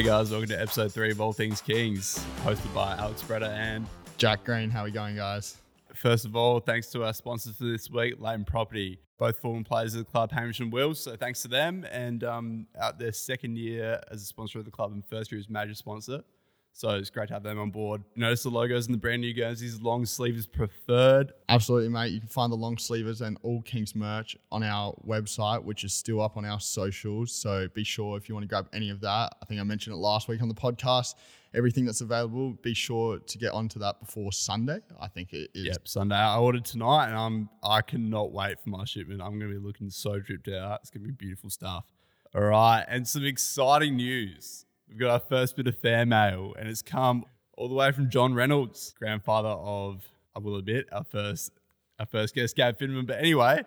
Hey guys, welcome to episode three of All Things Kings, hosted by Alex Breda. And Jack Green, how are we going, guys? first of all, thanks to our sponsors for this week, Leighton Property, both former players of the club, Hamish and Wills. So thanks to them. And um, out their second year as a sponsor of the club and first year as major sponsor. So it's great to have them on board. Notice the logos and the brand new jerseys, long sleeve is preferred. Absolutely, mate. You can find the long sleevers and all Kings merch on our website, which is still up on our socials. So be sure if you want to grab any of that. I think I mentioned it last week on the podcast. Everything that's available, be sure to get onto that before Sunday. I think it is. Yep, Sunday. I ordered tonight and I'm I cannot wait for my shipment. I'm gonna be looking so dripped out. It's gonna be beautiful stuff. All right, and some exciting news. We've got our first bit of fan mail, and it's come all the way from John Reynolds, grandfather of, I will admit, our first our first guest, Gabe Finman. But anyway,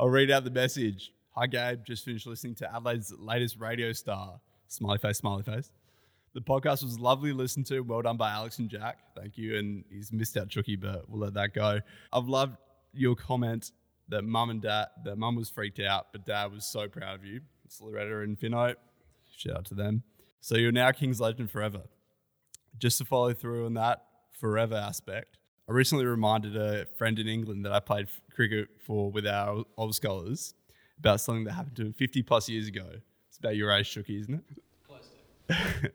I'll read out the message. Hi, Gabe. Just finished listening to Adelaide's latest radio star. Smiley face, smiley face. The podcast was lovely to listen to. Well done by Alex and Jack. Thank you. And he's missed out Chucky, but we'll let that go. I've loved your comment that mum and dad, that mum was freaked out, but dad was so proud of you. It's Loretta and Finno. Shout out to them. So you're now King's legend forever. Just to follow through on that forever aspect, I recently reminded a friend in England that I played cricket for with our old scholars about something that happened to him 50 plus years ago. It's about your age, Shooky, isn't it? Close to.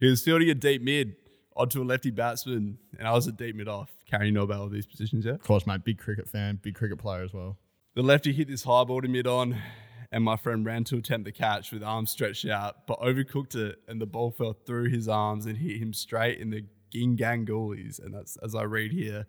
he was fielding a deep mid onto a lefty batsman, and I was a deep mid off. Karen, you know about all these positions, yeah? Of course, mate. Big cricket fan, big cricket player as well. The lefty hit this high ball to mid on, and my friend ran to attempt the catch with arms stretched out, but overcooked it, and the ball fell through his arms and hit him straight in the gingang goalies. And that's as I read here.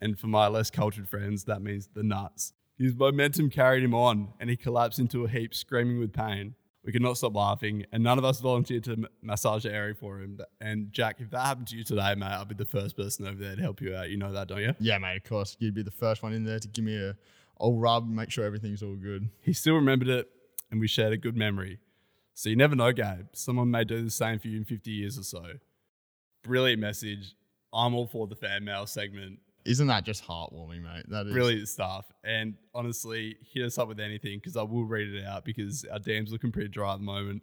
And for my less cultured friends, that means the nuts. His momentum carried him on, and he collapsed into a heap, screaming with pain. We could not stop laughing, and none of us volunteered to massage the area for him. And Jack, if that happened to you today, mate, I'll be the first person over there to help you out. You know that, don't you? Yeah, mate. Of course, you'd be the first one in there to give me a old rub, make sure everything's all good. He still remembered it, and we shared a good memory. So you never know, Gabe. Someone may do the same for you in 50 years or so. Brilliant message. I'm all for the fan mail segment. Isn't that just heartwarming, mate? That is Brilliant stuff. And honestly, hit us up with anything because I will read it out because our DM's looking pretty dry at the moment.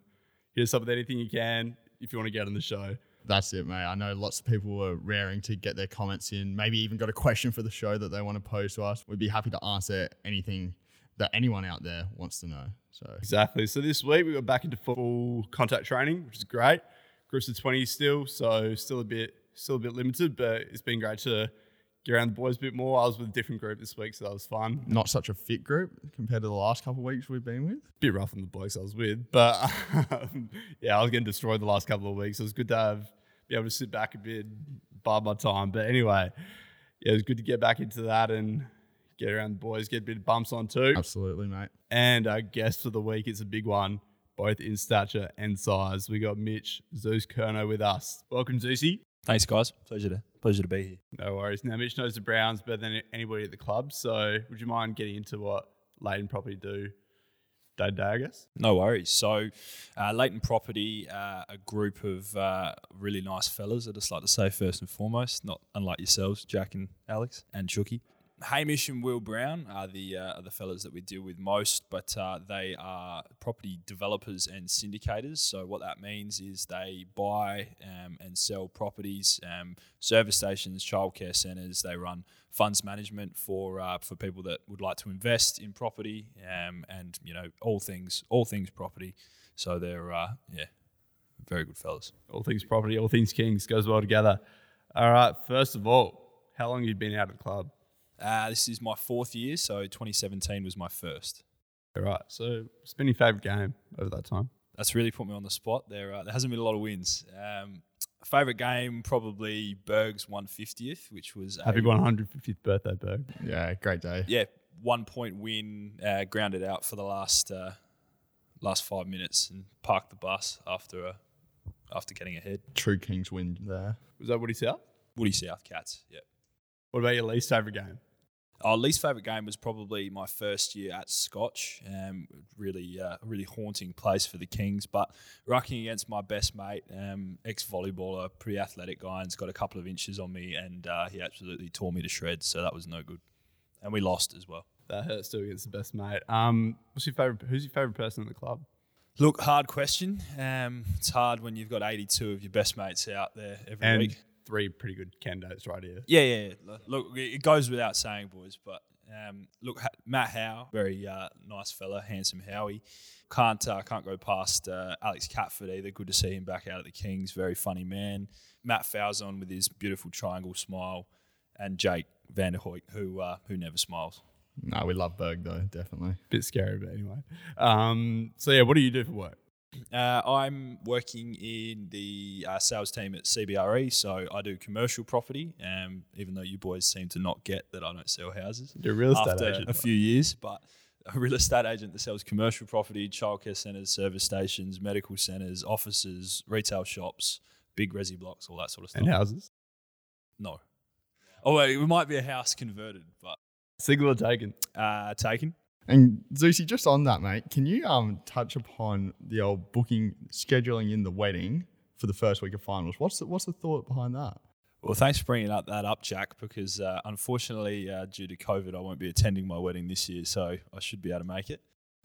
Hit us up with anything you can if you want to get on the show. That's it, mate. I know lots of people were raring to get their comments in. Maybe even got a question for the show that they want to pose to us. We'd be happy to answer anything that anyone out there wants to know. So Exactly. So this week we got back into full contact training, which is great. Groups of 20 still, so still a bit still a bit limited, but it's been great to get around the boys a bit more. I was with a different group this week, so that was fun. not such a fit group compared to the last couple of weeks we've been with. bit rough on the blokes I was with, but um, yeah, I was getting destroyed the last couple of weeks. It was good to have be able to sit back a bit, bide my time. But anyway, yeah, it was good to get back into that and get around the boys, get a bit of bumps on too. Absolutely, mate. And I guess for the week it's a big one, both in stature and size. We got Mitch Zeus Kerno with us. Welcome, Zeusy. Thanks, guys. Pleasure to pleasure to be here. No worries. Now, Mitch knows the Browns better than anybody at the club. So, would you mind getting into what Leighton Property do day to day, I guess? No worries. So, uh, Leighton Property, uh, a group of uh, really nice fellas. I'd just like to say first and foremost, not unlike yourselves, Jack and Alex and Chucky. Hamish and Will Brown are the uh, are the fellas that we deal with most, but uh, they are property developers and syndicators. So what that means is they buy um, and sell properties, um, service stations, childcare centres. They run funds management for uh, for people that would like to invest in property, um, and you know all things all things property. So they're uh, yeah, very good fellas. all things property, all things kings goes well together. All right, first of all, how long have you been out of the club? Uh, this is my fourth year, so 2017 was my first. All right, so it's been your favourite game over that time? That's really put me on the spot. There, uh, there hasn't been a lot of wins. Um, favorite game probably Berg's 150th, which was Happy a, 150th birthday, Berg. Yeah, great day. yeah one point win, uh, grounded out for the last uh, last five minutes and parked the bus after uh, after getting ahead. True Kings win there. Was that Woody South? Woody South Cats. Yeah. What about your least favourite game? Our least favourite game was probably my first year at Scotch. Um, really, uh, really haunting place for the Kings. But rucking against my best mate, um, ex volleyballer, pretty athletic guy, and's got a couple of inches on me, and uh, he absolutely tore me to shreds. So that was no good, and we lost as well. That hurts too against the best mate. Um, what's your favourite? Who's your favourite person in the club? Look, hard question. Um, it's hard when you've got 82 of your best mates out there every And week. Three pretty good candidates right here. Yeah, yeah, yeah. Look, it goes without saying, boys, but um, look, Matt Howe, very uh, nice fella, handsome Howie. Can't uh, can't go past uh, Alex Catford either. Good to see him back out at the Kings. Very funny man. Matt Falzon with his beautiful triangle smile, and Jake Vanderhoek, who uh, who never smiles. No, we love Berg though, definitely. Bit scary, but anyway. Um, so yeah, what do you do for work? Uh, I'm working in the uh, sales team at CBRE, so I do commercial property. Um, even though you boys seem to not get that I don't sell houses You're a real estate after agent. a few years, but a real estate agent that sells commercial property, childcare centres, service stations, medical centres, offices, retail shops, big resi blocks, all that sort of stuff. and houses. No. Oh, wait, it might be a house converted, but Single or taken? uh, taken. And Zeusy, just on that, mate, can you um touch upon the old booking scheduling in the wedding for the first week of finals? What's the, what's the thought behind that? Well, thanks for bringing up that up, Jack, because uh, unfortunately, uh, due to COVID, I won't be attending my wedding this year, so I should be able to make it.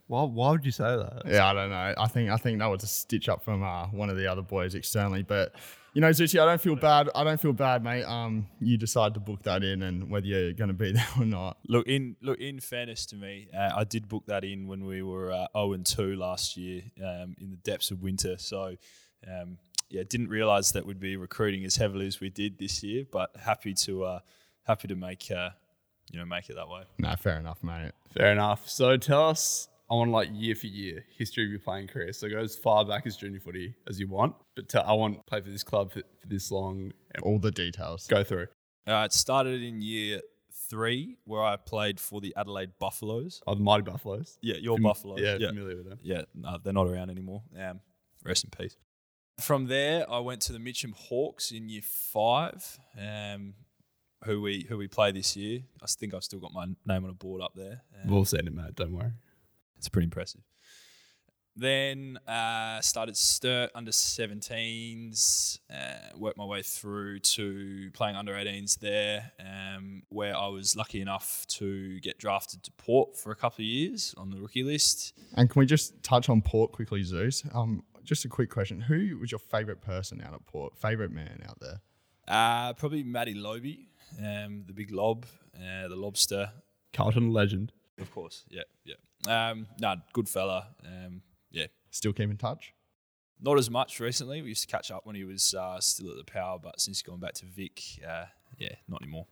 Why, why would you say that? Yeah, I don't know. I think I think that was a stitch up from uh, one of the other boys externally, but you know, Zuchi, I don't feel bad. I don't feel bad, mate. Um, you decide to book that in, and whether you're going to be there or not. Look in look in fairness to me, uh, I did book that in when we were uh, 0 and 2 last year um, in the depths of winter. So um, yeah, didn't realise that we'd be recruiting as heavily as we did this year, but happy to uh, happy to make uh, you know make it that way. No, fair enough, mate. Fair enough. So tell us, I want like year for year history of your playing career. So go as far back as junior footy as you want, but tell, I want to play for this club for, for this long. And All the details. go through. Uh, it started in year three where I played for the Adelaide Buffaloes. Oh, the Mighty Buffaloes. Yeah, your Fam- Buffaloes. Yeah, yeah. familiar with them. yeah, no, they're not around anymore. Um, rest in peace. From there, I went to the Mitcham Hawks in year five, um, who we who we play this year. I think I've still got my name on a board up there. Um, we'll send it, mate. Don't worry. It's pretty impressive. Then uh, started Sturt under 17s, uh, worked my way through to playing under 18s there, um, where I was lucky enough to get drafted to Port for a couple of years on the rookie list. And can we just touch on Port quickly, Zeus? Um, just a quick question: Who was your favourite person out at Port? Favourite man out there? Uh, probably Matty Lobbe, um, the big lob, uh, the lobster, Carlton legend. Of course. Yeah, yeah. Um, no, good fella. Um, yeah, Still keep in touch? not as much recently. We used to catch up when he was uh, still at the power, but since going back to Vic, uh, yeah, not anymore.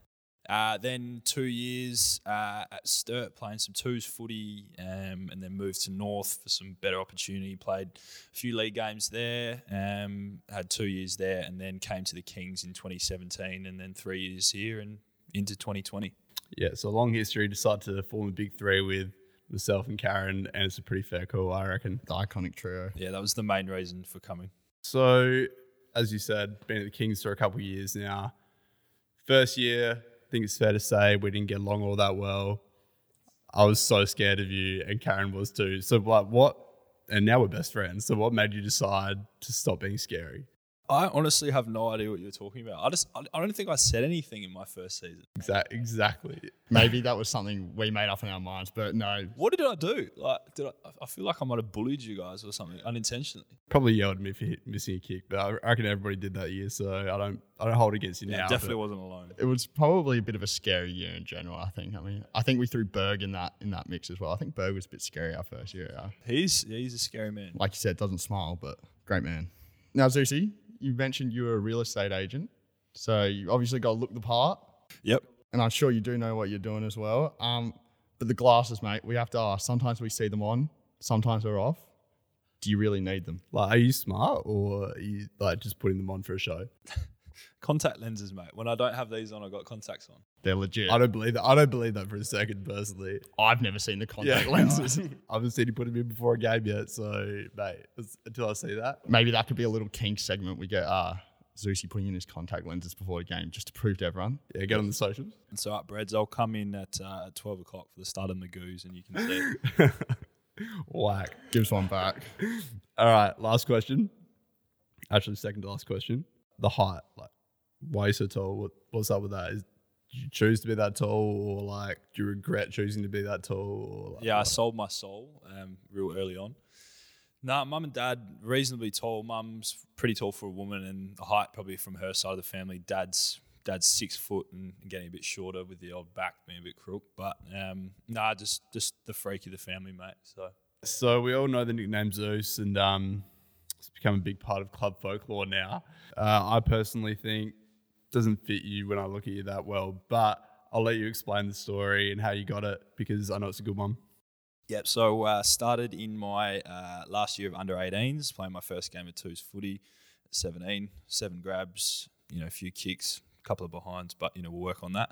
Uh, then two years uh, at Sturt playing some twos footy, um, and then moved to North for some better opportunity. Played a few league games there, um, had two years there, and then came to the Kings in 2017, and then three years here and into 2020. Yeah, so long history. Decided to form a big three with myself and Karen, and it's a pretty fair call, I reckon. The iconic trio. Yeah, that was the main reason for coming. So, as you said, been at the Kings for a couple of years now. First year, I think it's fair to say we didn't get along all that well. I was so scared of you, and Karen was too. So, like, what? And now we're best friends. So, what made you decide to stop being scary? I honestly have no idea what you're talking about. I just, I I don't think I said anything in my first season. Exactly. exactly. Maybe that was something we made up in our minds, but no. What did I do? Like, did I? I feel like I might have bullied you guys or something unintentionally. Probably yelled at me for hit, missing a kick, but I reckon everybody did that year. So I don't, I don't hold against you Yeah, now. definitely wasn't alone. It was probably a bit of a scary year in general. I think. I mean, I think we threw Berg in that in that mix as well. I think Berg was a bit scary our first year. Yeah. He's he's a scary man. Like you said, doesn't smile, but great man. Now, Zeusy, you mentioned you were a real estate agent, so you obviously got to look the part, Yep. and I'm sure you do know what you're doing as well. Um, but the glasses, mate, we have to ask. Sometimes we see them on, sometimes they're off. Do you really need them? Like, are you smart or are you like just putting them on for a show? Contact lenses, mate. When I don't have these on, I've got contacts on. They're legit. I don't believe that. I don't believe that for a second, personally. I've never seen the contact lenses. I haven't seen you put them in before a game yet. So, mate, it's- until I see that, Maybe that could be a little kink segment. We get uh, Zeusy putting in his contact lenses before the game just to prove to everyone. yeah, get on the socials. And so up, Breads, I'll come in at uh, at twelve o'clock for the start of Magoos, and you can see. it. Whack. Gives one back. All right, last question. Actually, second to last question. The height, like, you so tall? What, what's up with that? Is did you choose to be that tall, or like, do you regret choosing to be that tall? Or like, yeah, I sold my soul um, real early on. Nah, mum and dad reasonably tall. Mum's pretty tall for a woman, and the height probably from her side of the family. Dad's dad's six foot and getting a bit shorter with the old back being a bit crook. But um, nah, just just the freak of the family, mate. So So we all know the nickname Zeus, and um, it's become a big part of club folklore now. Uh, I personally think doesn't fit you when I look at you that well, but I'll let you explain the story and how you got it because I know it's a good one. Yep. So uh, started in my uh, last year of under 18s, playing my first game of twos footy, 17, seven grabs, you know, a few kicks, a couple of behinds, but you know we'll work on that.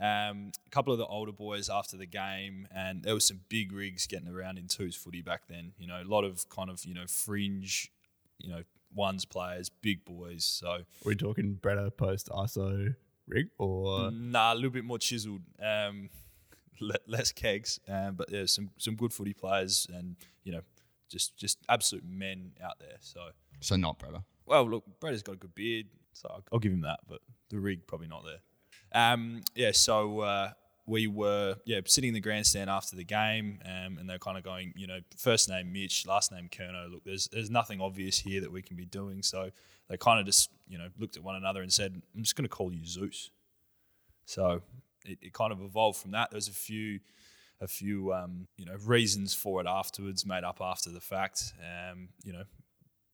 Um, a couple of the older boys after the game, and there was some big rigs getting around in twos footy back then. You know, a lot of kind of you know fringe, you know, ones players, big boys. So Are we talking Bretta post ISO rig or Nah, a little bit more chiseled. Um, le- less kegs, um, but there's some some good footy players, and you know, just just absolute men out there. So, So not brother. well, look, Bretta's got a good beard, so I'll, I'll give him that. But the rig probably not there. Um, yeah, so uh, we were yeah sitting in the grandstand after the game, um, and they're kind of going, you know, first name Mitch, last name Kerno. Look, there's there's nothing obvious here that we can be doing. So they kind of just you know looked at one another and said, I'm just going to call you Zeus. So it, it kind of evolved from that. There was a few, a few, um, you know, reasons for it afterwards, made up after the fact. Um, you know,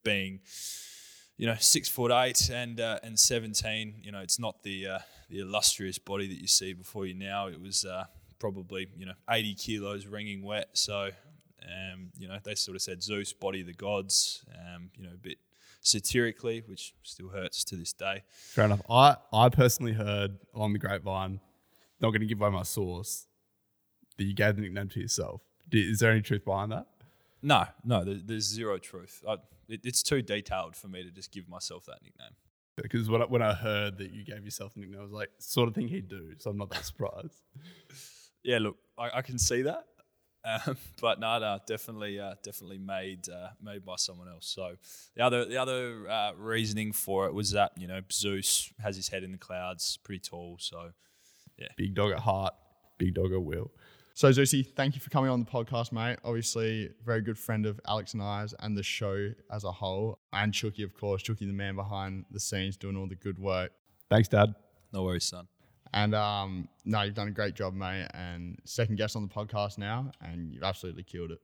being, you know, six foot eight and uh, and seventeen. You know, it's not the uh, the illustrious body that you see before you now. It was uh, probably you know eighty kilos, ringing wet. So. Um, you know, they sort of said Zeus, body of the gods. Um, you know, a bit satirically, which still hurts to this day. fair enough? I I personally heard along the grapevine, not going to give away my source, that you gave the nickname to yourself. Is there any truth behind that? No, no, there, there's zero truth. I, it, it's too detailed for me to just give myself that nickname. Because when I, when I heard that you gave yourself the nickname, I was like, sort of thing he'd do. So I'm not that surprised. Yeah, look, I, I can see that, um, but no, no, definitely, uh, definitely made uh, made by someone else. So the other the other uh, reasoning for it was that you know Zeus has his head in the clouds, pretty tall. So yeah, Big dog at heart, big dog at will. So Zeusy, thank you for coming on the podcast, mate. Obviously, very good friend of Alex and I's and the show as a whole. And Chucky, of course. Chucky, the man behind the scenes, doing all the good work. Thanks, Dad. no worries, son. And um, no, you've done a great job, mate. And second guest on the podcast now, and you've absolutely killed it.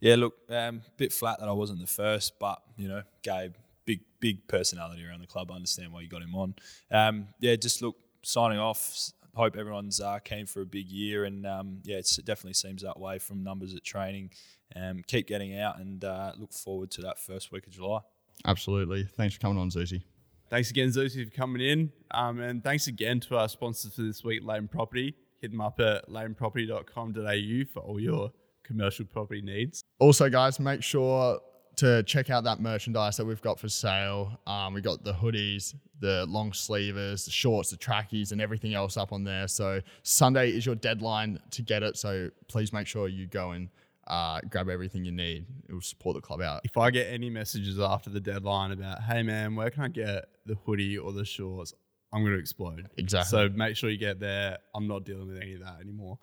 Yeah, look, um, bit flat that I wasn't the first, but you know, Gabe, big big personality around the club. I understand why you got him on. Um, yeah, just look, signing off. S- Hope everyone's uh, keen for a big year, and um, yeah, it's, it definitely seems that way from numbers at training. Um, keep getting out, and uh, look forward to that first week of July. Absolutely. Thanks for coming on, Zeusy. Thanks again, Zeusy, for coming in. Um, and thanks again to our sponsors for this week, Lane Property. Hit them up at laneproperty.com.au for all your commercial property needs. Also, guys, make sure to check out that merchandise that we've got for sale. Um, we got the hoodies, the long sleevers, the shorts, the trackies, and everything else up on there. So Sunday is your deadline to get it. So please make sure you go and uh, grab everything you need. It will support the club out. If I get any messages after the deadline about, hey man, where can I get the hoodie or the shorts? I'm going to explode. Exactly. So make sure you get there. I'm not dealing with any of that anymore.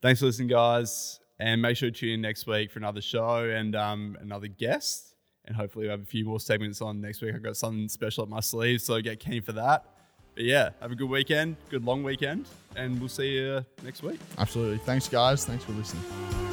Thanks for listening, guys. And make sure to tune in next week for another show and um, another guest. And hopefully, we have a few more segments on next week. I've got something special up my sleeve, so get keen for that. But yeah, have a good weekend, good long weekend, and we'll see you next week. Absolutely. Thanks, guys. Thanks for listening.